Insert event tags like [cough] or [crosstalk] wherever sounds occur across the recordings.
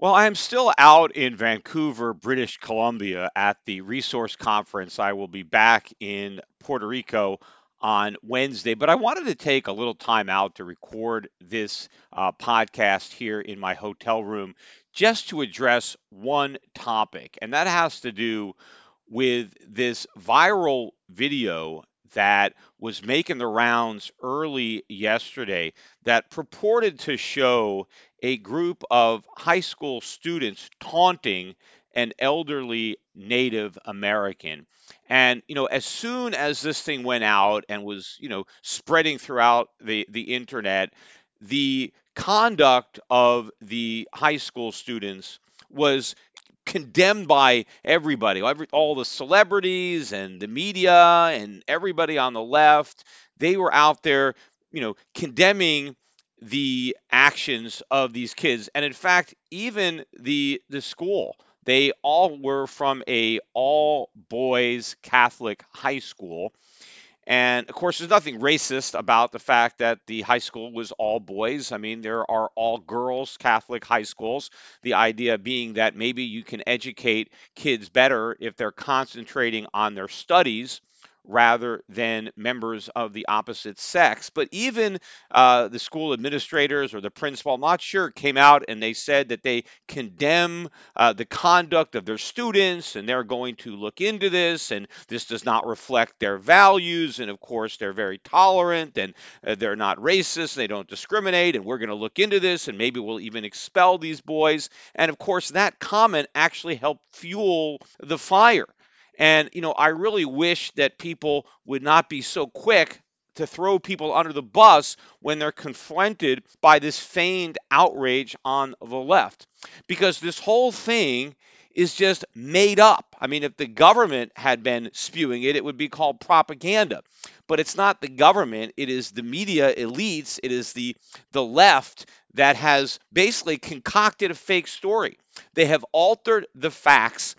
Well, I am still out in Vancouver, British Columbia at the resource conference. I will be back in Puerto Rico on Wednesday, but I wanted to take a little time out to record this uh, podcast here in my hotel room just to address one topic, and that has to do with this viral video that was making the rounds early yesterday that purported to show a group of high school students taunting an elderly Native American. And you know, as soon as this thing went out and was, you know, spreading throughout the the internet, the conduct of the high school students was condemned by everybody, every, all the celebrities and the media and everybody on the left. They were out there, you know, condemning the actions of these kids. And in fact, even the the school, they all were from a all boys Catholic high school. And of course, there's nothing racist about the fact that the high school was all boys. I mean, there are all girls Catholic high schools. The idea being that maybe you can educate kids better if they're concentrating on their studies rather than members of the opposite sex. But even uh, the school administrators or the principal, I'm not sure, came out and they said that they condemn uh, the conduct of their students and they're going to look into this and this does not reflect their values. And of course, they're very tolerant and uh, they're not racist, they don't discriminate, and we're going to look into this and maybe we'll even expel these boys. And of course, that comment actually helped fuel the fire. And, you know, I really wish that people would not be so quick to throw people under the bus when they're confronted by this feigned outrage on the left. Because this whole thing is just made up. I mean, if the government had been spewing it, it would be called propaganda. But it's not the government, it is the media elites, it is the the left that has basically concocted a fake story. They have altered the facts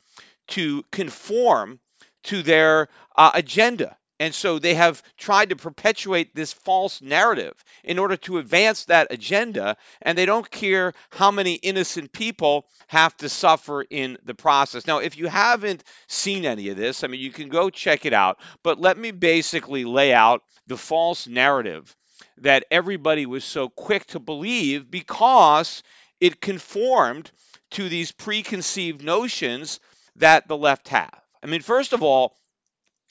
to conform to their uh, agenda. And so they have tried to perpetuate this false narrative in order to advance that agenda. And they don't care how many innocent people have to suffer in the process. Now, if you haven't seen any of this, I mean, you can go check it out. But let me basically lay out the false narrative that everybody was so quick to believe because it conformed to these preconceived notions that the left have. I mean, first of all,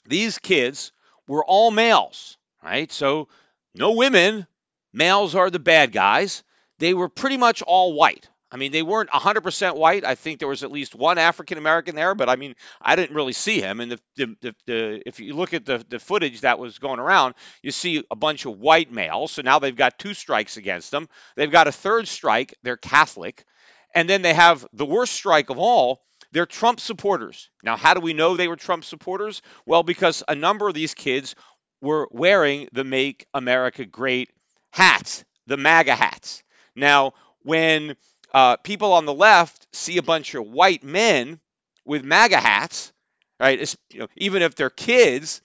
these kids were all males, right? So no women, males are the bad guys. They were pretty much all white. I mean, they weren't 100% white. I think there was at least one African American there, but I mean, I didn't really see him. And the, the, the, if you look at the, the footage that was going around, you see a bunch of white males. So now they've got two strikes against them. They've got a third strike. They're Catholic. And then they have the worst strike of all they're Trump supporters. Now, how do we know they were Trump supporters? Well, because a number of these kids were wearing the Make America Great hats, the MAGA hats. Now, when uh, people on the left see a bunch of white men with MAGA hats, right, you know, even if they're kids,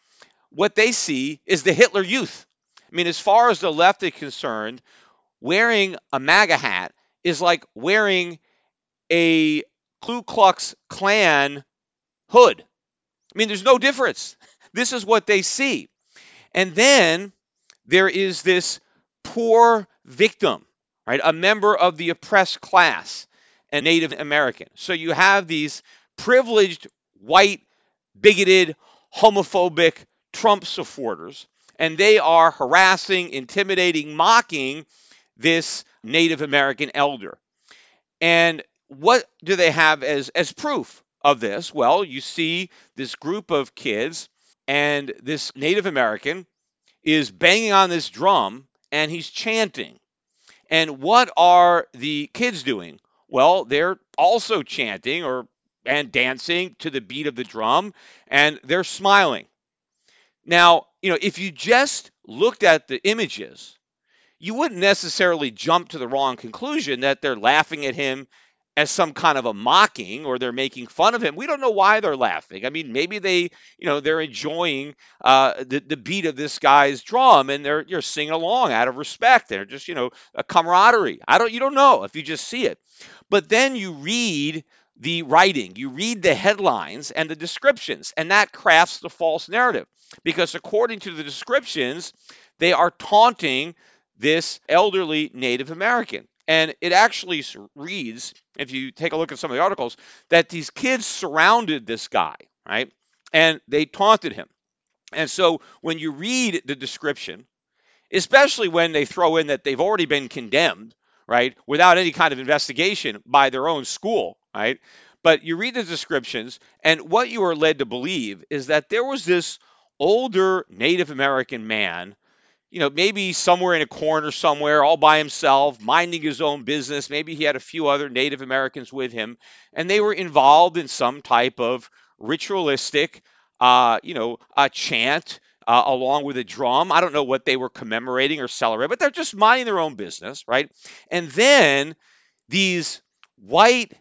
what they see is the Hitler Youth. I mean, as far as the left is concerned, wearing a MAGA hat is like wearing a Ku Klux Klan hood. I mean, there's no difference. [laughs] This is what they see. And then there is this poor victim, right? A member of the oppressed class, a Native American. So you have these privileged, white, bigoted, homophobic Trump supporters, and they are harassing, intimidating, mocking this Native American elder. And what do they have as, as proof of this? Well, you see this group of kids, and this Native American is banging on this drum and he's chanting. And what are the kids doing? Well, they're also chanting or and dancing to the beat of the drum and they're smiling. Now, you know, if you just looked at the images, you wouldn't necessarily jump to the wrong conclusion that they're laughing at him as some kind of a mocking or they're making fun of him. We don't know why they're laughing. I mean, maybe they, you know, they're enjoying uh, the, the beat of this guy's drum and they're you're singing along out of respect. They're just, you know, a camaraderie. I don't you don't know if you just see it. But then you read the writing, you read the headlines and the descriptions, and that crafts the false narrative. Because according to the descriptions, they are taunting this elderly Native American. And it actually reads, if you take a look at some of the articles, that these kids surrounded this guy, right? And they taunted him. And so when you read the description, especially when they throw in that they've already been condemned, right, without any kind of investigation by their own school, right? But you read the descriptions, and what you are led to believe is that there was this older Native American man you know, maybe somewhere in a corner somewhere, all by himself, minding his own business. Maybe he had a few other Native Americans with him, and they were involved in some type of ritualistic, uh, you know, a chant uh, along with a drum. I don't know what they were commemorating or celebrating, but they're just minding their own business, right? And then these white,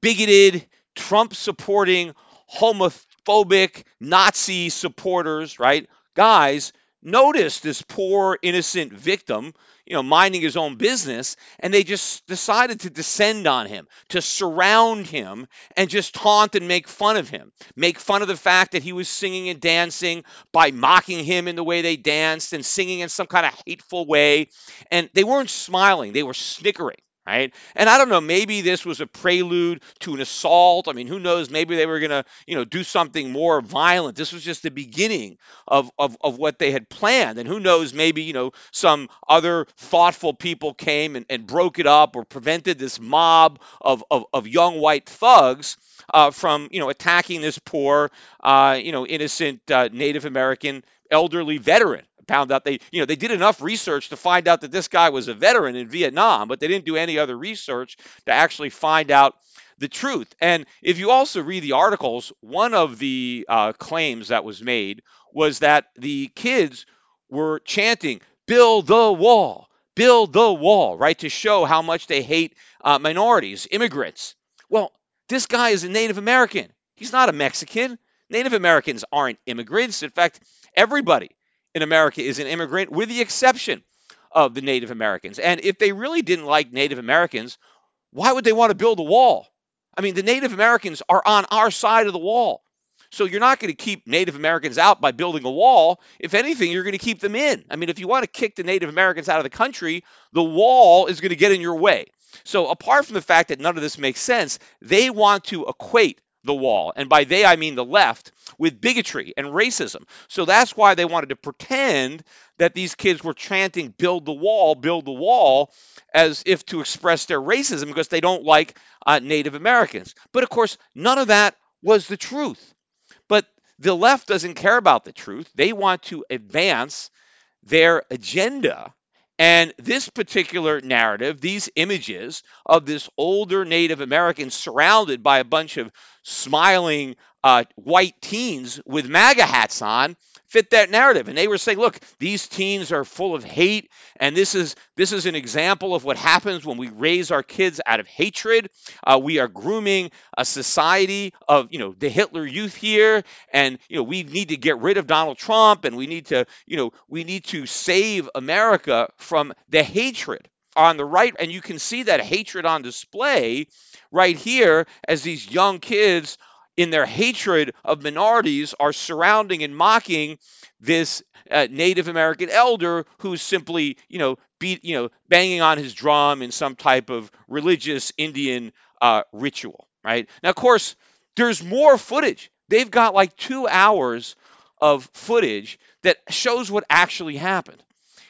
bigoted, Trump supporting, homophobic, Nazi supporters, right? Guys noticed this poor innocent victim you know minding his own business and they just decided to descend on him to surround him and just taunt and make fun of him. Make fun of the fact that he was singing and dancing by mocking him in the way they danced and singing in some kind of hateful way. And they weren't smiling. They were snickering right? And I don't know, maybe this was a prelude to an assault. I mean, who knows? Maybe they were going to, you know, do something more violent. This was just the beginning of, of, of what they had planned. And who knows, maybe, you know, some other thoughtful people came and, and broke it up or prevented this mob of, of, of young white thugs uh, from, you know, attacking this poor, uh, you know, innocent uh, Native American elderly veteran found out they, you know, they did enough research to find out that this guy was a veteran in Vietnam, but they didn't do any other research to actually find out the truth. And if you also read the articles, one of the uh, claims that was made was that the kids were chanting, build the wall, build the wall, right, to show how much they hate uh, minorities, immigrants. Well, this guy is a Native American. He's not a Mexican. Native Americans aren't immigrants. In fact, everybody in America is an immigrant, with the exception of the Native Americans. And if they really didn't like Native Americans, why would they want to build a wall? I mean, the Native Americans are on our side of the wall. So you're not going to keep Native Americans out by building a wall. If anything, you're going to keep them in. I mean, if you want to kick the Native Americans out of the country, the wall is going to get in your way. So apart from the fact that none of this makes sense, they want to equate the wall. And by they, I mean the left, with bigotry and racism. So that's why they wanted to pretend that these kids were chanting, build the wall, build the wall, as if to express their racism because they don't like uh, Native Americans. But of course, none of that was the truth. But the left doesn't care about the truth. They want to advance their agenda And this particular narrative, these images of this older Native American surrounded by a bunch of smiling uh, white teens with MAGA hats on, fit that narrative. And they were saying, look, these teens are full of hate, and this is this is an example of what happens when we raise our kids out of hatred. Uh, we are grooming a society of you know the Hitler Youth here, and you know we need to get rid of Donald Trump, and we need to you know we need to save America from the hatred on the right, and you can see that hatred on display right here as these young kids in their hatred of minorities are surrounding and mocking this uh, Native American elder who's simply, you know, beat, you know, banging on his drum in some type of religious Indian uh, ritual, right? Now, of course, there's more footage. They've got like two hours of footage that shows what actually happened.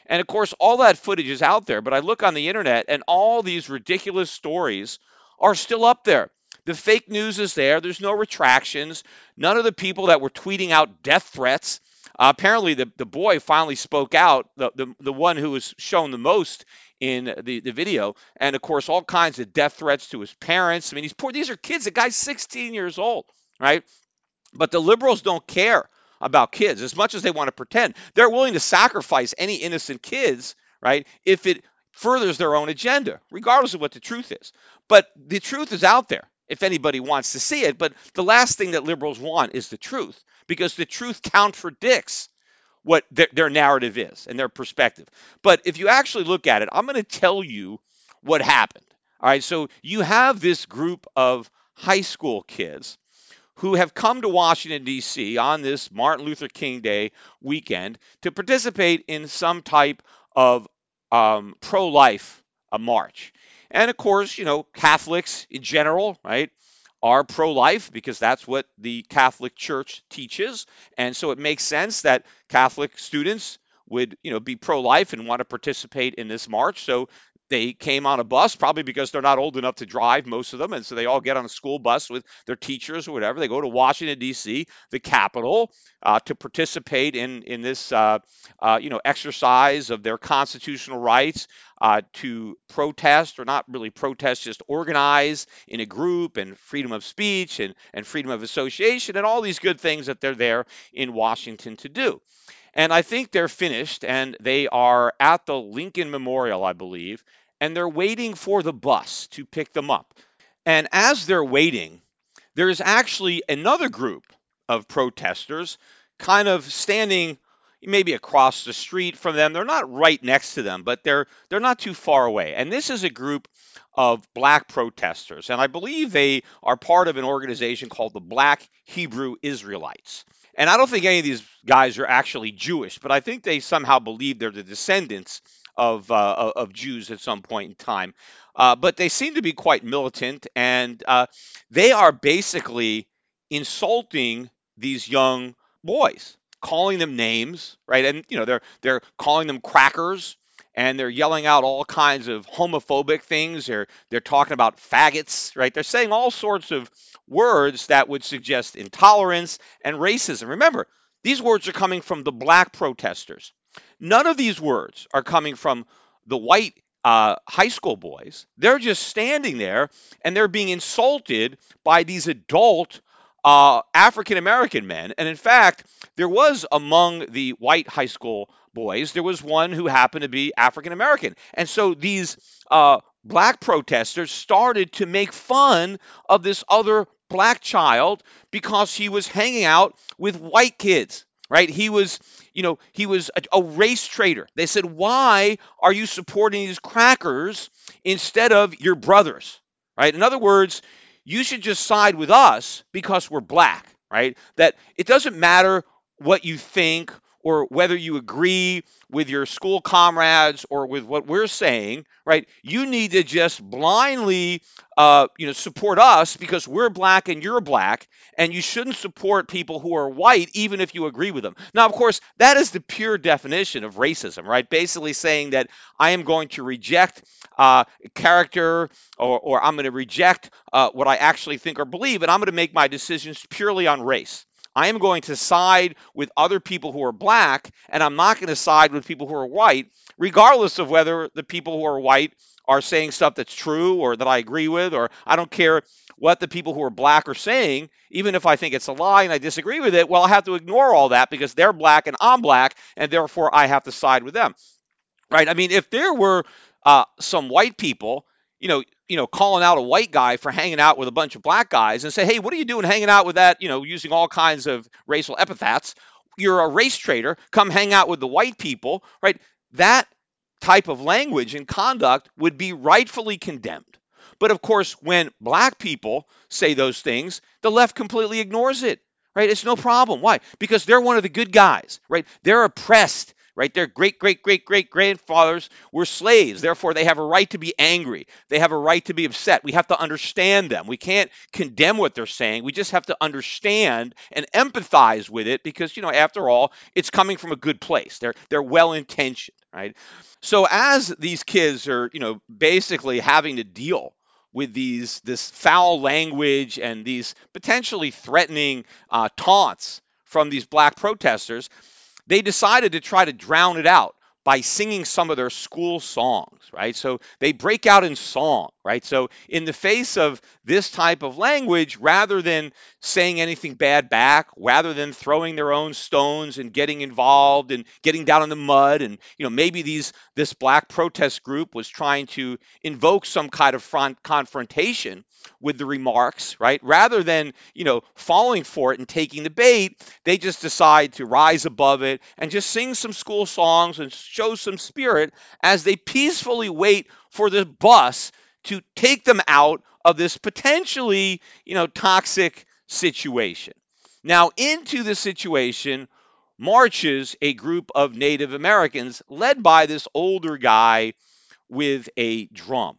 And of course, all that footage is out there, but I look on the internet and all these ridiculous stories are still up there. The fake news is there. There's no retractions. None of the people that were tweeting out death threats. Uh, apparently, the, the boy finally spoke out, the, the, the one who was shown the most in the, the video. And of course, all kinds of death threats to his parents. I mean, these poor, these are kids. The guy's 16 years old, right? But the liberals don't care about kids as much as they want to pretend. They're willing to sacrifice any innocent kids, right? If it furthers their own agenda, regardless of what the truth is. But the truth is out there if anybody wants to see it. But the last thing that liberals want is the truth because the truth contradicts what their, their narrative is and their perspective. But if you actually look at it, I'm going to tell you what happened. All right, so you have this group of high school kids who have come to Washington, D.C. on this Martin Luther King Day weekend to participate in some type of um, pro life march. And of course, you know, Catholics in general, right, are pro life because that's what the Catholic Church teaches. And so it makes sense that Catholic students would, you know, be pro life and want to participate in this march. So they came on a bus, probably because they're not old enough to drive, most of them. And so they all get on a school bus with their teachers or whatever. They go to Washington, D.C., the capital, uh, to participate in, in this, uh, uh, you know, exercise of their constitutional rights uh, to protest, or not really protest, just organize in a group and freedom of speech and, and freedom of association and all these good things that they're there in Washington to do. And I think they're finished and they are at the Lincoln Memorial, I believe and they're waiting for the bus to pick them up. And as they're waiting, there's actually another group of protesters kind of standing maybe across the street from them. They're not right next to them, but they're they're not too far away. And this is a group of black protesters, and I believe they are part of an organization called the Black Hebrew Israelites. And I don't think any of these guys are actually Jewish, but I think they somehow believe they're the descendants of uh, of Jews at some point in time. Uh, but they seem to be quite militant, and uh, they are basically insulting these young boys, calling them names, right? And you know they're they're calling them crackers, and they're yelling out all kinds of homophobic things. They're they're talking about faggots, right? They're saying all sorts of words that would suggest intolerance and racism. Remember, these words are coming from the black protesters. None of these words are coming from the white uh, high school boys. They're just standing there and they're being insulted by these adult uh, African American men. And in fact, there was among the white high school boys, there was one who happened to be African American. And so these uh, black protesters started to make fun of this other black child because he was hanging out with white kids right? He was, you know, he was a, a, race traitor. They said, "Why are you supporting these crackers instead of your brothers?" Right? In other words, you should just side with us because we're black, right? That it doesn't matter what you think or whether you agree with your school comrades or with what we're saying, right? You need to just blindly, uh, you know, support us because we're black and you're black, and you shouldn't support people who are white even if you agree with them. Now, of course, that is the pure definition of racism, right? Basically saying that I am going to reject uh, character or, or I'm going to reject uh, what I actually think or believe, and I'm going to make my decisions purely on race. I am going to side with other people who are black, and I'm not going to side with people who are white, regardless of whether the people who are white are saying stuff that's true or that I agree with, or I don't care what the people who are black are saying, even if I think it's a lie and I disagree with it. Well, I have to ignore all that because they're black and I'm black, and therefore I have to side with them. Right? I mean, if there were uh, some white people, you know, you know, calling out a white guy for hanging out with a bunch of black guys and say, hey, what are you doing hanging out with that, you know, using all kinds of racial epithets? You're a race traitor. Come hang out with the white people, right? That type of language and conduct would be rightfully condemned. But of course, when black people say those things, the left completely ignores it, right? It's no problem. Why? Because they're one of the good guys, right? They're oppressed right? Their great, great, great, great grandfathers were slaves. Therefore, they have a right to be angry. They have a right to be upset. We have to understand them. We can't condemn what they're saying. We just have to understand and empathize with it because, you know, after all, it's coming from a good place. They're they're well intentioned, right? So as these kids are, you know, basically having to deal with these this foul language and these potentially threatening uh, taunts from these black protesters, they decided to try to drown it out by singing some of their school songs, right? So they break out in song, right? So in the face of this type of language, rather than saying anything bad back, rather than throwing their own stones and getting involved and getting down in the mud, and you know maybe these this black protest group was trying to invoke some kind of front confrontation with the remarks, right? Rather than, you know, falling for it and taking the bait, they just decide to rise above it and just sing some school songs and show some spirit as they peacefully wait for the bus to take them out of this potentially, you know, toxic situation. Now, into the situation marches a group of Native Americans led by this older guy with a drum.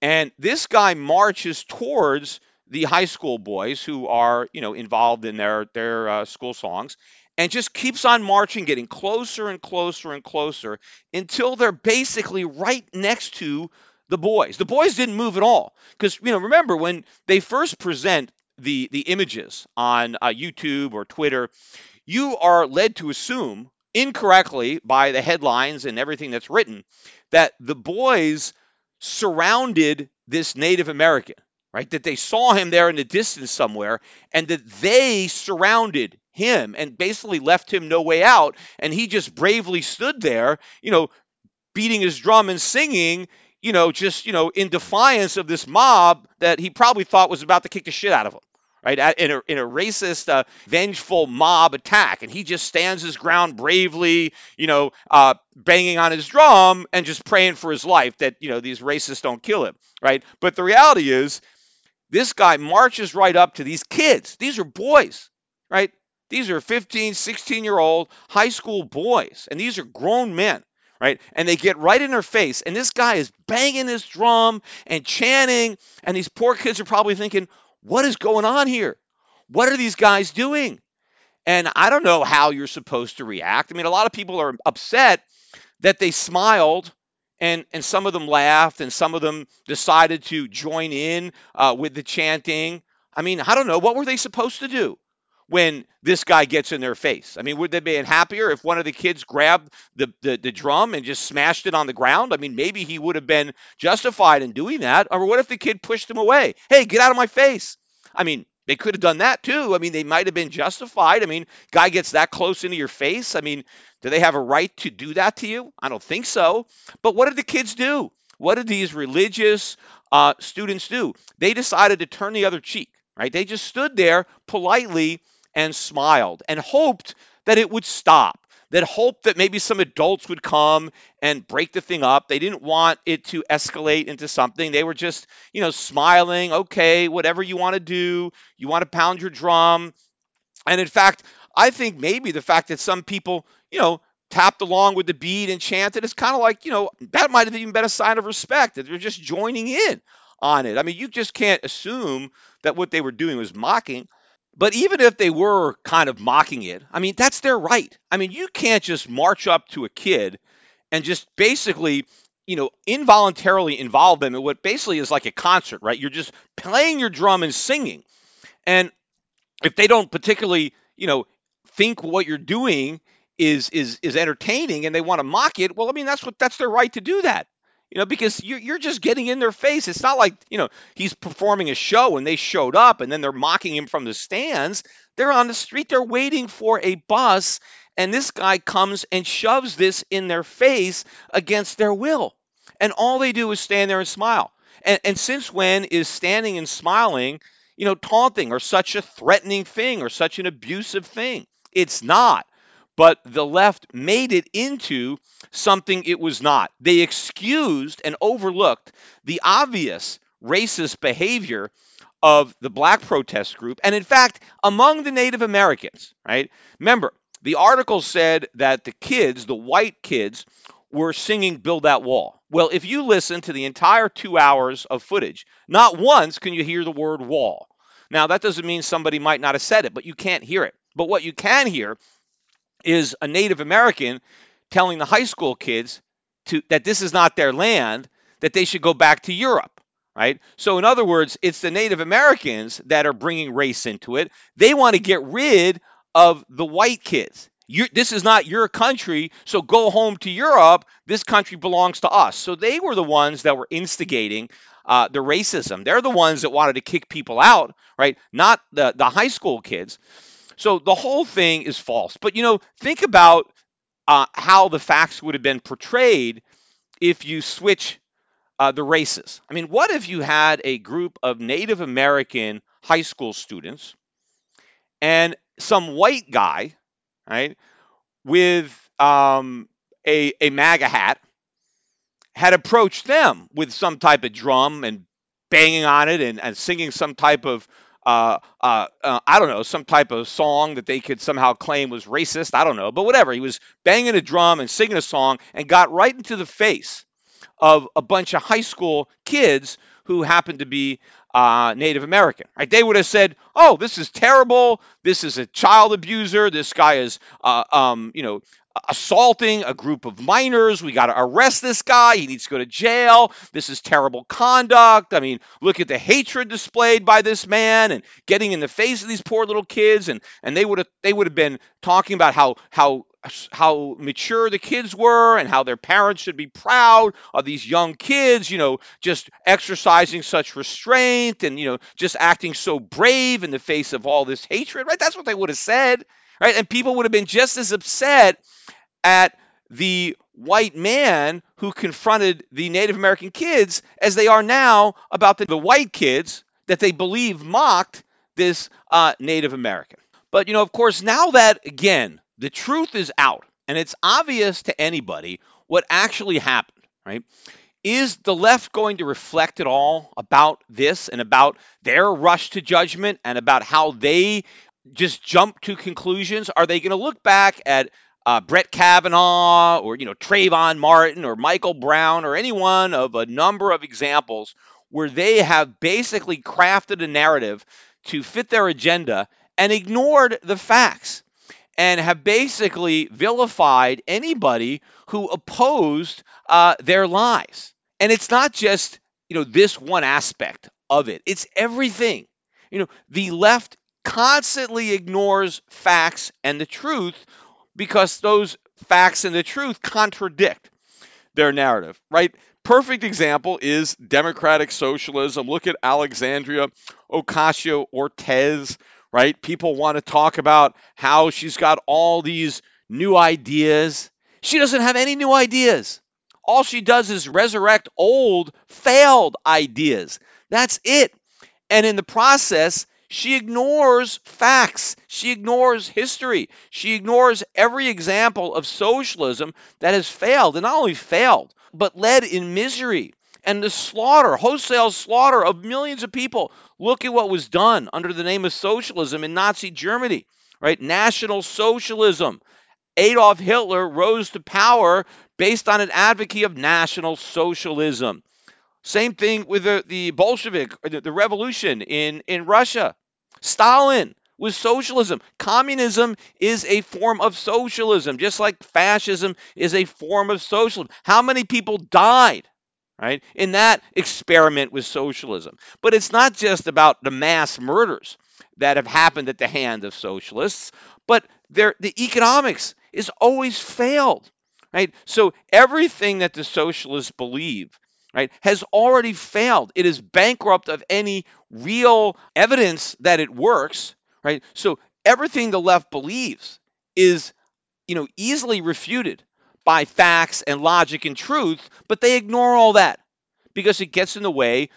And this guy marches towards the high school boys who are, you know, involved in their their uh, school songs, and just keeps on marching, getting closer and closer and closer until they're basically right next to the boys. The boys didn't move at all because you know remember when they first present the the images on uh, YouTube or Twitter, you are led to assume incorrectly by the headlines and everything that's written that the boys surrounded this Native American, right? That they saw him there in the distance somewhere and that they surrounded him and basically left him no way out. And he just bravely stood there, you know, beating his drum and singing, you know, just, you know, in defiance of this mob that he probably thought was about to kick the shit out of him right? In a, in a racist, uh, vengeful mob attack. And he just stands his ground bravely, you know, uh, banging on his drum and just praying for his life that, you know, these racists don't kill him, right? But the reality is, this guy marches right up to these kids. These are boys, right? These are 15, 16 year old high school boys, and these are grown men right? And they get right in her face. And this guy is banging his drum and chanting. And these poor kids are probably thinking, what is going on here? What are these guys doing? And I don't know how you're supposed to react. I mean, a lot of people are upset that they smiled and, and some of them laughed and some of them decided to join in uh, with the chanting. I mean, I don't know. What were they supposed to do? when this guy gets in their face. I mean, would they be happier if one of the kids grabbed the, the, the, drum and just smashed it on the ground? I mean, maybe he would have been justified in doing that. Or what if the kid pushed him away? Hey, get out of my face. I mean, they could have done that too. I mean, they might have been justified. I mean, guy gets that close into your face. I mean, do they have a right to do that to you? I don't think so. But what did the kids do? What did these religious uh, students do? They decided to turn the other cheek, right? They just stood there politely and smiled and hoped that it would stop, that hoped that maybe some adults would come and break the thing up. They didn't want it to escalate into something. They were just, you know, smiling, okay, whatever you want to do, you want to pound your drum. And in fact, I think maybe the fact that some people, you know, tapped along with the beat and chanted is kind of like, you know, that might have even been a sign of respect that they're just joining in on it. I mean, you just can't assume that what they were doing was mocking. But even if they were kind of mocking it, I mean, that's their right. I mean, you can't just march up to a kid and just basically, you know, involuntarily involve them in what basically is like a concert, right? You're just playing your drum and singing. And if they don't particularly, you know, think what you're doing is is is entertaining and they want to mock it, well, I mean, that's what that's their right to do that. You know, because you're, just getting in their face. It's not like, you know, he's performing a show and they showed up and then they're mocking him from the stands. They're on the street, they're waiting for a bus, and this guy comes and shoves this in their face against their will. And all they do is stand there and smile. And, and since when is standing and smiling, you know, taunting or such a threatening thing or such an abusive thing? It's not. But the left made it into something it was not. They excused and overlooked the obvious racist behavior of the black protest group. And in fact, among the Native Americans, right? Remember, the article said that the kids, the white kids, were singing Build That Wall. Well, if you listen to the entire two hours of footage, not once can you hear the word wall. Now, that doesn't mean somebody might not have said it, but you can't hear it. But what you can hear is a Native American telling the high school kids to, that this is not their land, that they should go back to Europe, right? So, in other words, it's the Native Americans that are bringing race into it. They want to get rid of the white kids. You're, this is not your country, so go home to Europe. This country belongs to us. So they were the ones that were instigating uh, the racism. They're the ones that wanted to kick people out, right? Not the, the high school kids. So the whole thing is false. But, you know, think about uh, how the facts would have been portrayed if you switch uh, the races. I mean, what if you had a group of Native American high school students and some white guy right, with um, a, a MAGA hat, had approached them with some type of drum and banging on it and, and singing some type of uh, uh, uh, I don't know, some type of song that they could somehow claim was racist. I don't know, but whatever. He was banging a drum and singing a song and got right into the face of a bunch of high school kids who happened to be uh, Native American. Right? They would have said, "Oh, this is terrible. This is a child abuser. This guy is, uh, um, you know." Assaulting a group of minors. We got to arrest this guy. He needs to go to jail. This is terrible conduct. I mean, look at the hatred displayed by this man and getting in the face of these poor little kids. And and they would have they would have been talking about how how how mature the kids were and how their parents should be proud of these young kids, you know, just exercising such restraint and, you know, just acting so brave in the face of all this hatred, right? That's what they would have said, right? And people would have been just as upset at the white man who confronted the Native American kids as they are now about the, the white kids that they believe mocked this uh, Native American. But, you know, of course, now that, again, the truth is out and it's obvious to anybody what actually happened, right? Is the left going to reflect at all about this and about their rush to judgment and about how they just jump to conclusions? Are they going to look back at uh, Brett Kavanaugh or you know Trayvon Martin or Michael Brown or any one of a number of examples where they have basically crafted a narrative to fit their agenda and ignored the facts? and have basically vilified anybody who opposed uh, their lies. And it's not just you know this one aspect of it; it's everything. You know, the left constantly ignores facts and the truth because those facts and the truth contradict their narrative, right? Perfect example is democratic socialism. Look at Alexandria Ocasio Cortez, right? People want to talk about how she's got all these new ideas. She doesn't have any new ideas. All she does is resurrect old, failed ideas. That's it. And in the process, she ignores facts. She ignores history. She ignores every example of socialism that has failed, and not only failed, but led in misery and the slaughter, wholesale slaughter of millions of people. Look at what was done under the name of socialism in Nazi Germany, right? National socialism. Adolf Hitler rose to power based on an advocacy of national socialism. Same thing with the, the Bolshevik, uh, the, the revolution in, in Russia. Stalin was socialism. Communism is a form of socialism, just like fascism is a form of socialism. How many people died right? In that experiment with socialism. But it's not just about the mass murders that have happened at the hand of socialists, but the economics is always failed, right? So everything that the socialists believe, right, has already failed. It is bankrupt of any real evidence that it works, right? So everything the left believes is, you know, easily refuted by facts and logic and truth, but they ignore all that because it gets in the way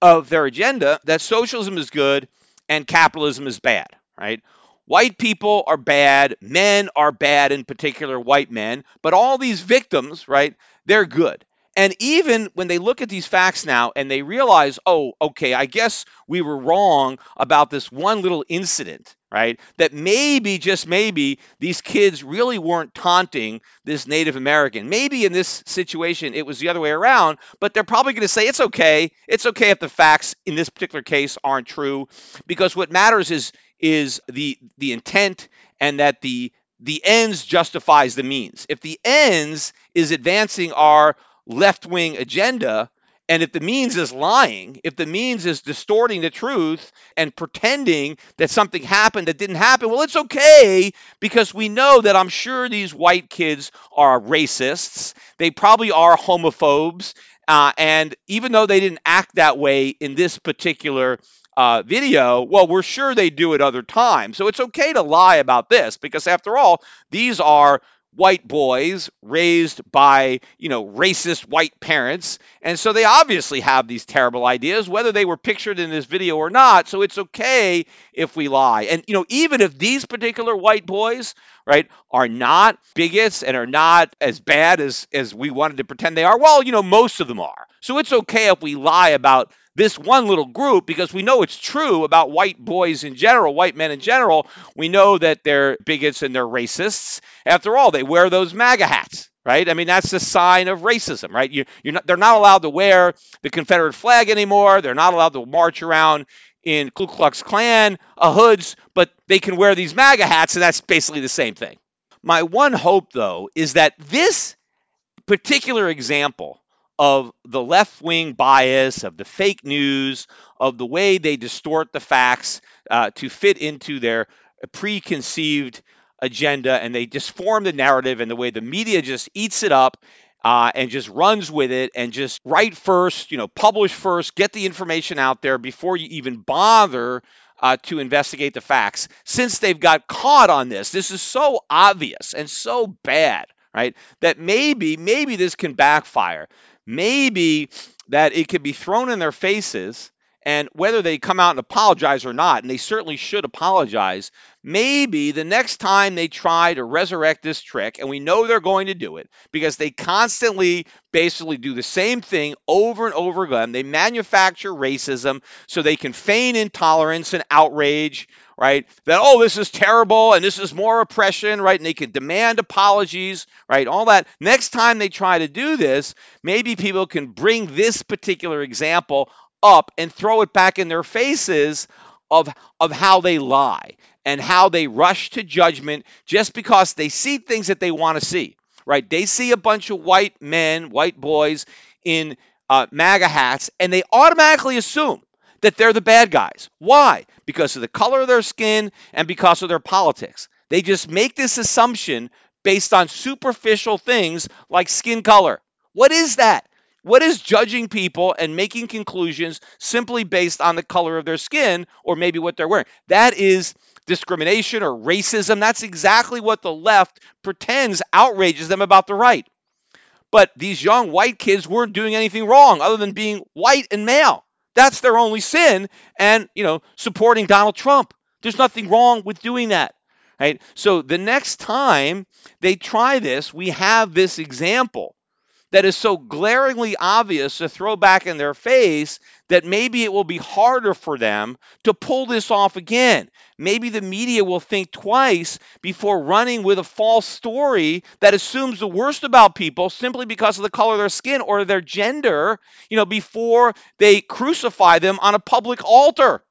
of their agenda that socialism is good and capitalism is bad, right? White people are bad, men are bad, in particular white men, but all these victims, right, they're good. And even when they look at these facts now and they realize, oh, okay, I guess we were wrong about this one little incident, right? That maybe, just maybe, these kids really weren't taunting this Native American. Maybe in this situation it was the other way around, but they're probably going to say it's okay. It's okay if the facts in this particular case aren't true, because what matters is is the the intent and that the the ends justifies the means. If the ends is advancing our left wing agenda. And if the means is lying, if the means is distorting the truth and pretending that something happened that didn't happen, well, it's okay because we know that I'm sure these white kids are racists. They probably are homophobes. Uh, and even though they didn't act that way in this particular uh, video, well, we're sure they do it other times. So it's okay to lie about this because, after all, these are white boys raised by, you know, racist white parents. And so they obviously have these terrible ideas, whether they were pictured in this video or not. So it's okay if we lie. And, you know, even if these particular white boys, right, are not bigots and are not as bad as, as we wanted to pretend they are, well, you know, most of them are. So it's okay if we lie about this one little group because we know it's true about white boys in general, white men in general. We know that they're bigots and they're racists. After all, they wear those MAGA hats, right? I mean, that's a sign of racism, right? You, are not, they're not allowed to wear the Confederate flag anymore. They're not allowed to march around in Ku Klux Klan uh, hoods, but they can wear these MAGA hats, and that's basically the same thing. My one hope, though, is that this particular example of the left wing bias, of the fake news, of the way they distort the facts uh, to fit into their preconceived agenda, and they just form the narrative, and the way the media just eats it up. Uh, and just runs with it and just write first, you know, publish first, get the information out there before you even bother uh, to investigate the facts. Since they've got caught on this, this is so obvious and so bad, right? That maybe, maybe this can backfire maybe that it could be thrown in their faces and whether they come out and apologize or not, and they certainly should apologize, maybe the next time they try to resurrect this trick, and we know they're going to do it because they constantly basically do the same thing over and over again. They manufacture racism so they can feign intolerance and outrage, right? That, oh, this is terrible and this is more oppression, right? And they can demand apologies, right? All that. Next time they try to do this, maybe people can bring this particular example up and throw it back in their faces of, of how they lie and how they rush to judgment just because they see things that they want to see, right? They see a bunch of white men, white boys in uh, MAGA hats, and they automatically assume that they're the bad guys. Why? Because of the color of their skin and because of their politics. They just make this assumption based on superficial things like skin color. What is that? What is judging people and making conclusions simply based on the color of their skin or maybe what they're wearing? That is discrimination or racism. That's exactly what the left pretends outrages them about the right. But these young white kids weren't doing anything wrong other than being white and male. That's their only sin. And, you know, supporting Donald Trump. There's nothing wrong with doing that. Right? So the next time they try this, we have this example that is so glaringly obvious to throw back in their face that maybe it will be harder for them to pull this off again. Maybe the media will think twice before running with a false story that assumes the worst about people simply because of the color of their skin or their gender, you know, before they crucify them on a public altar.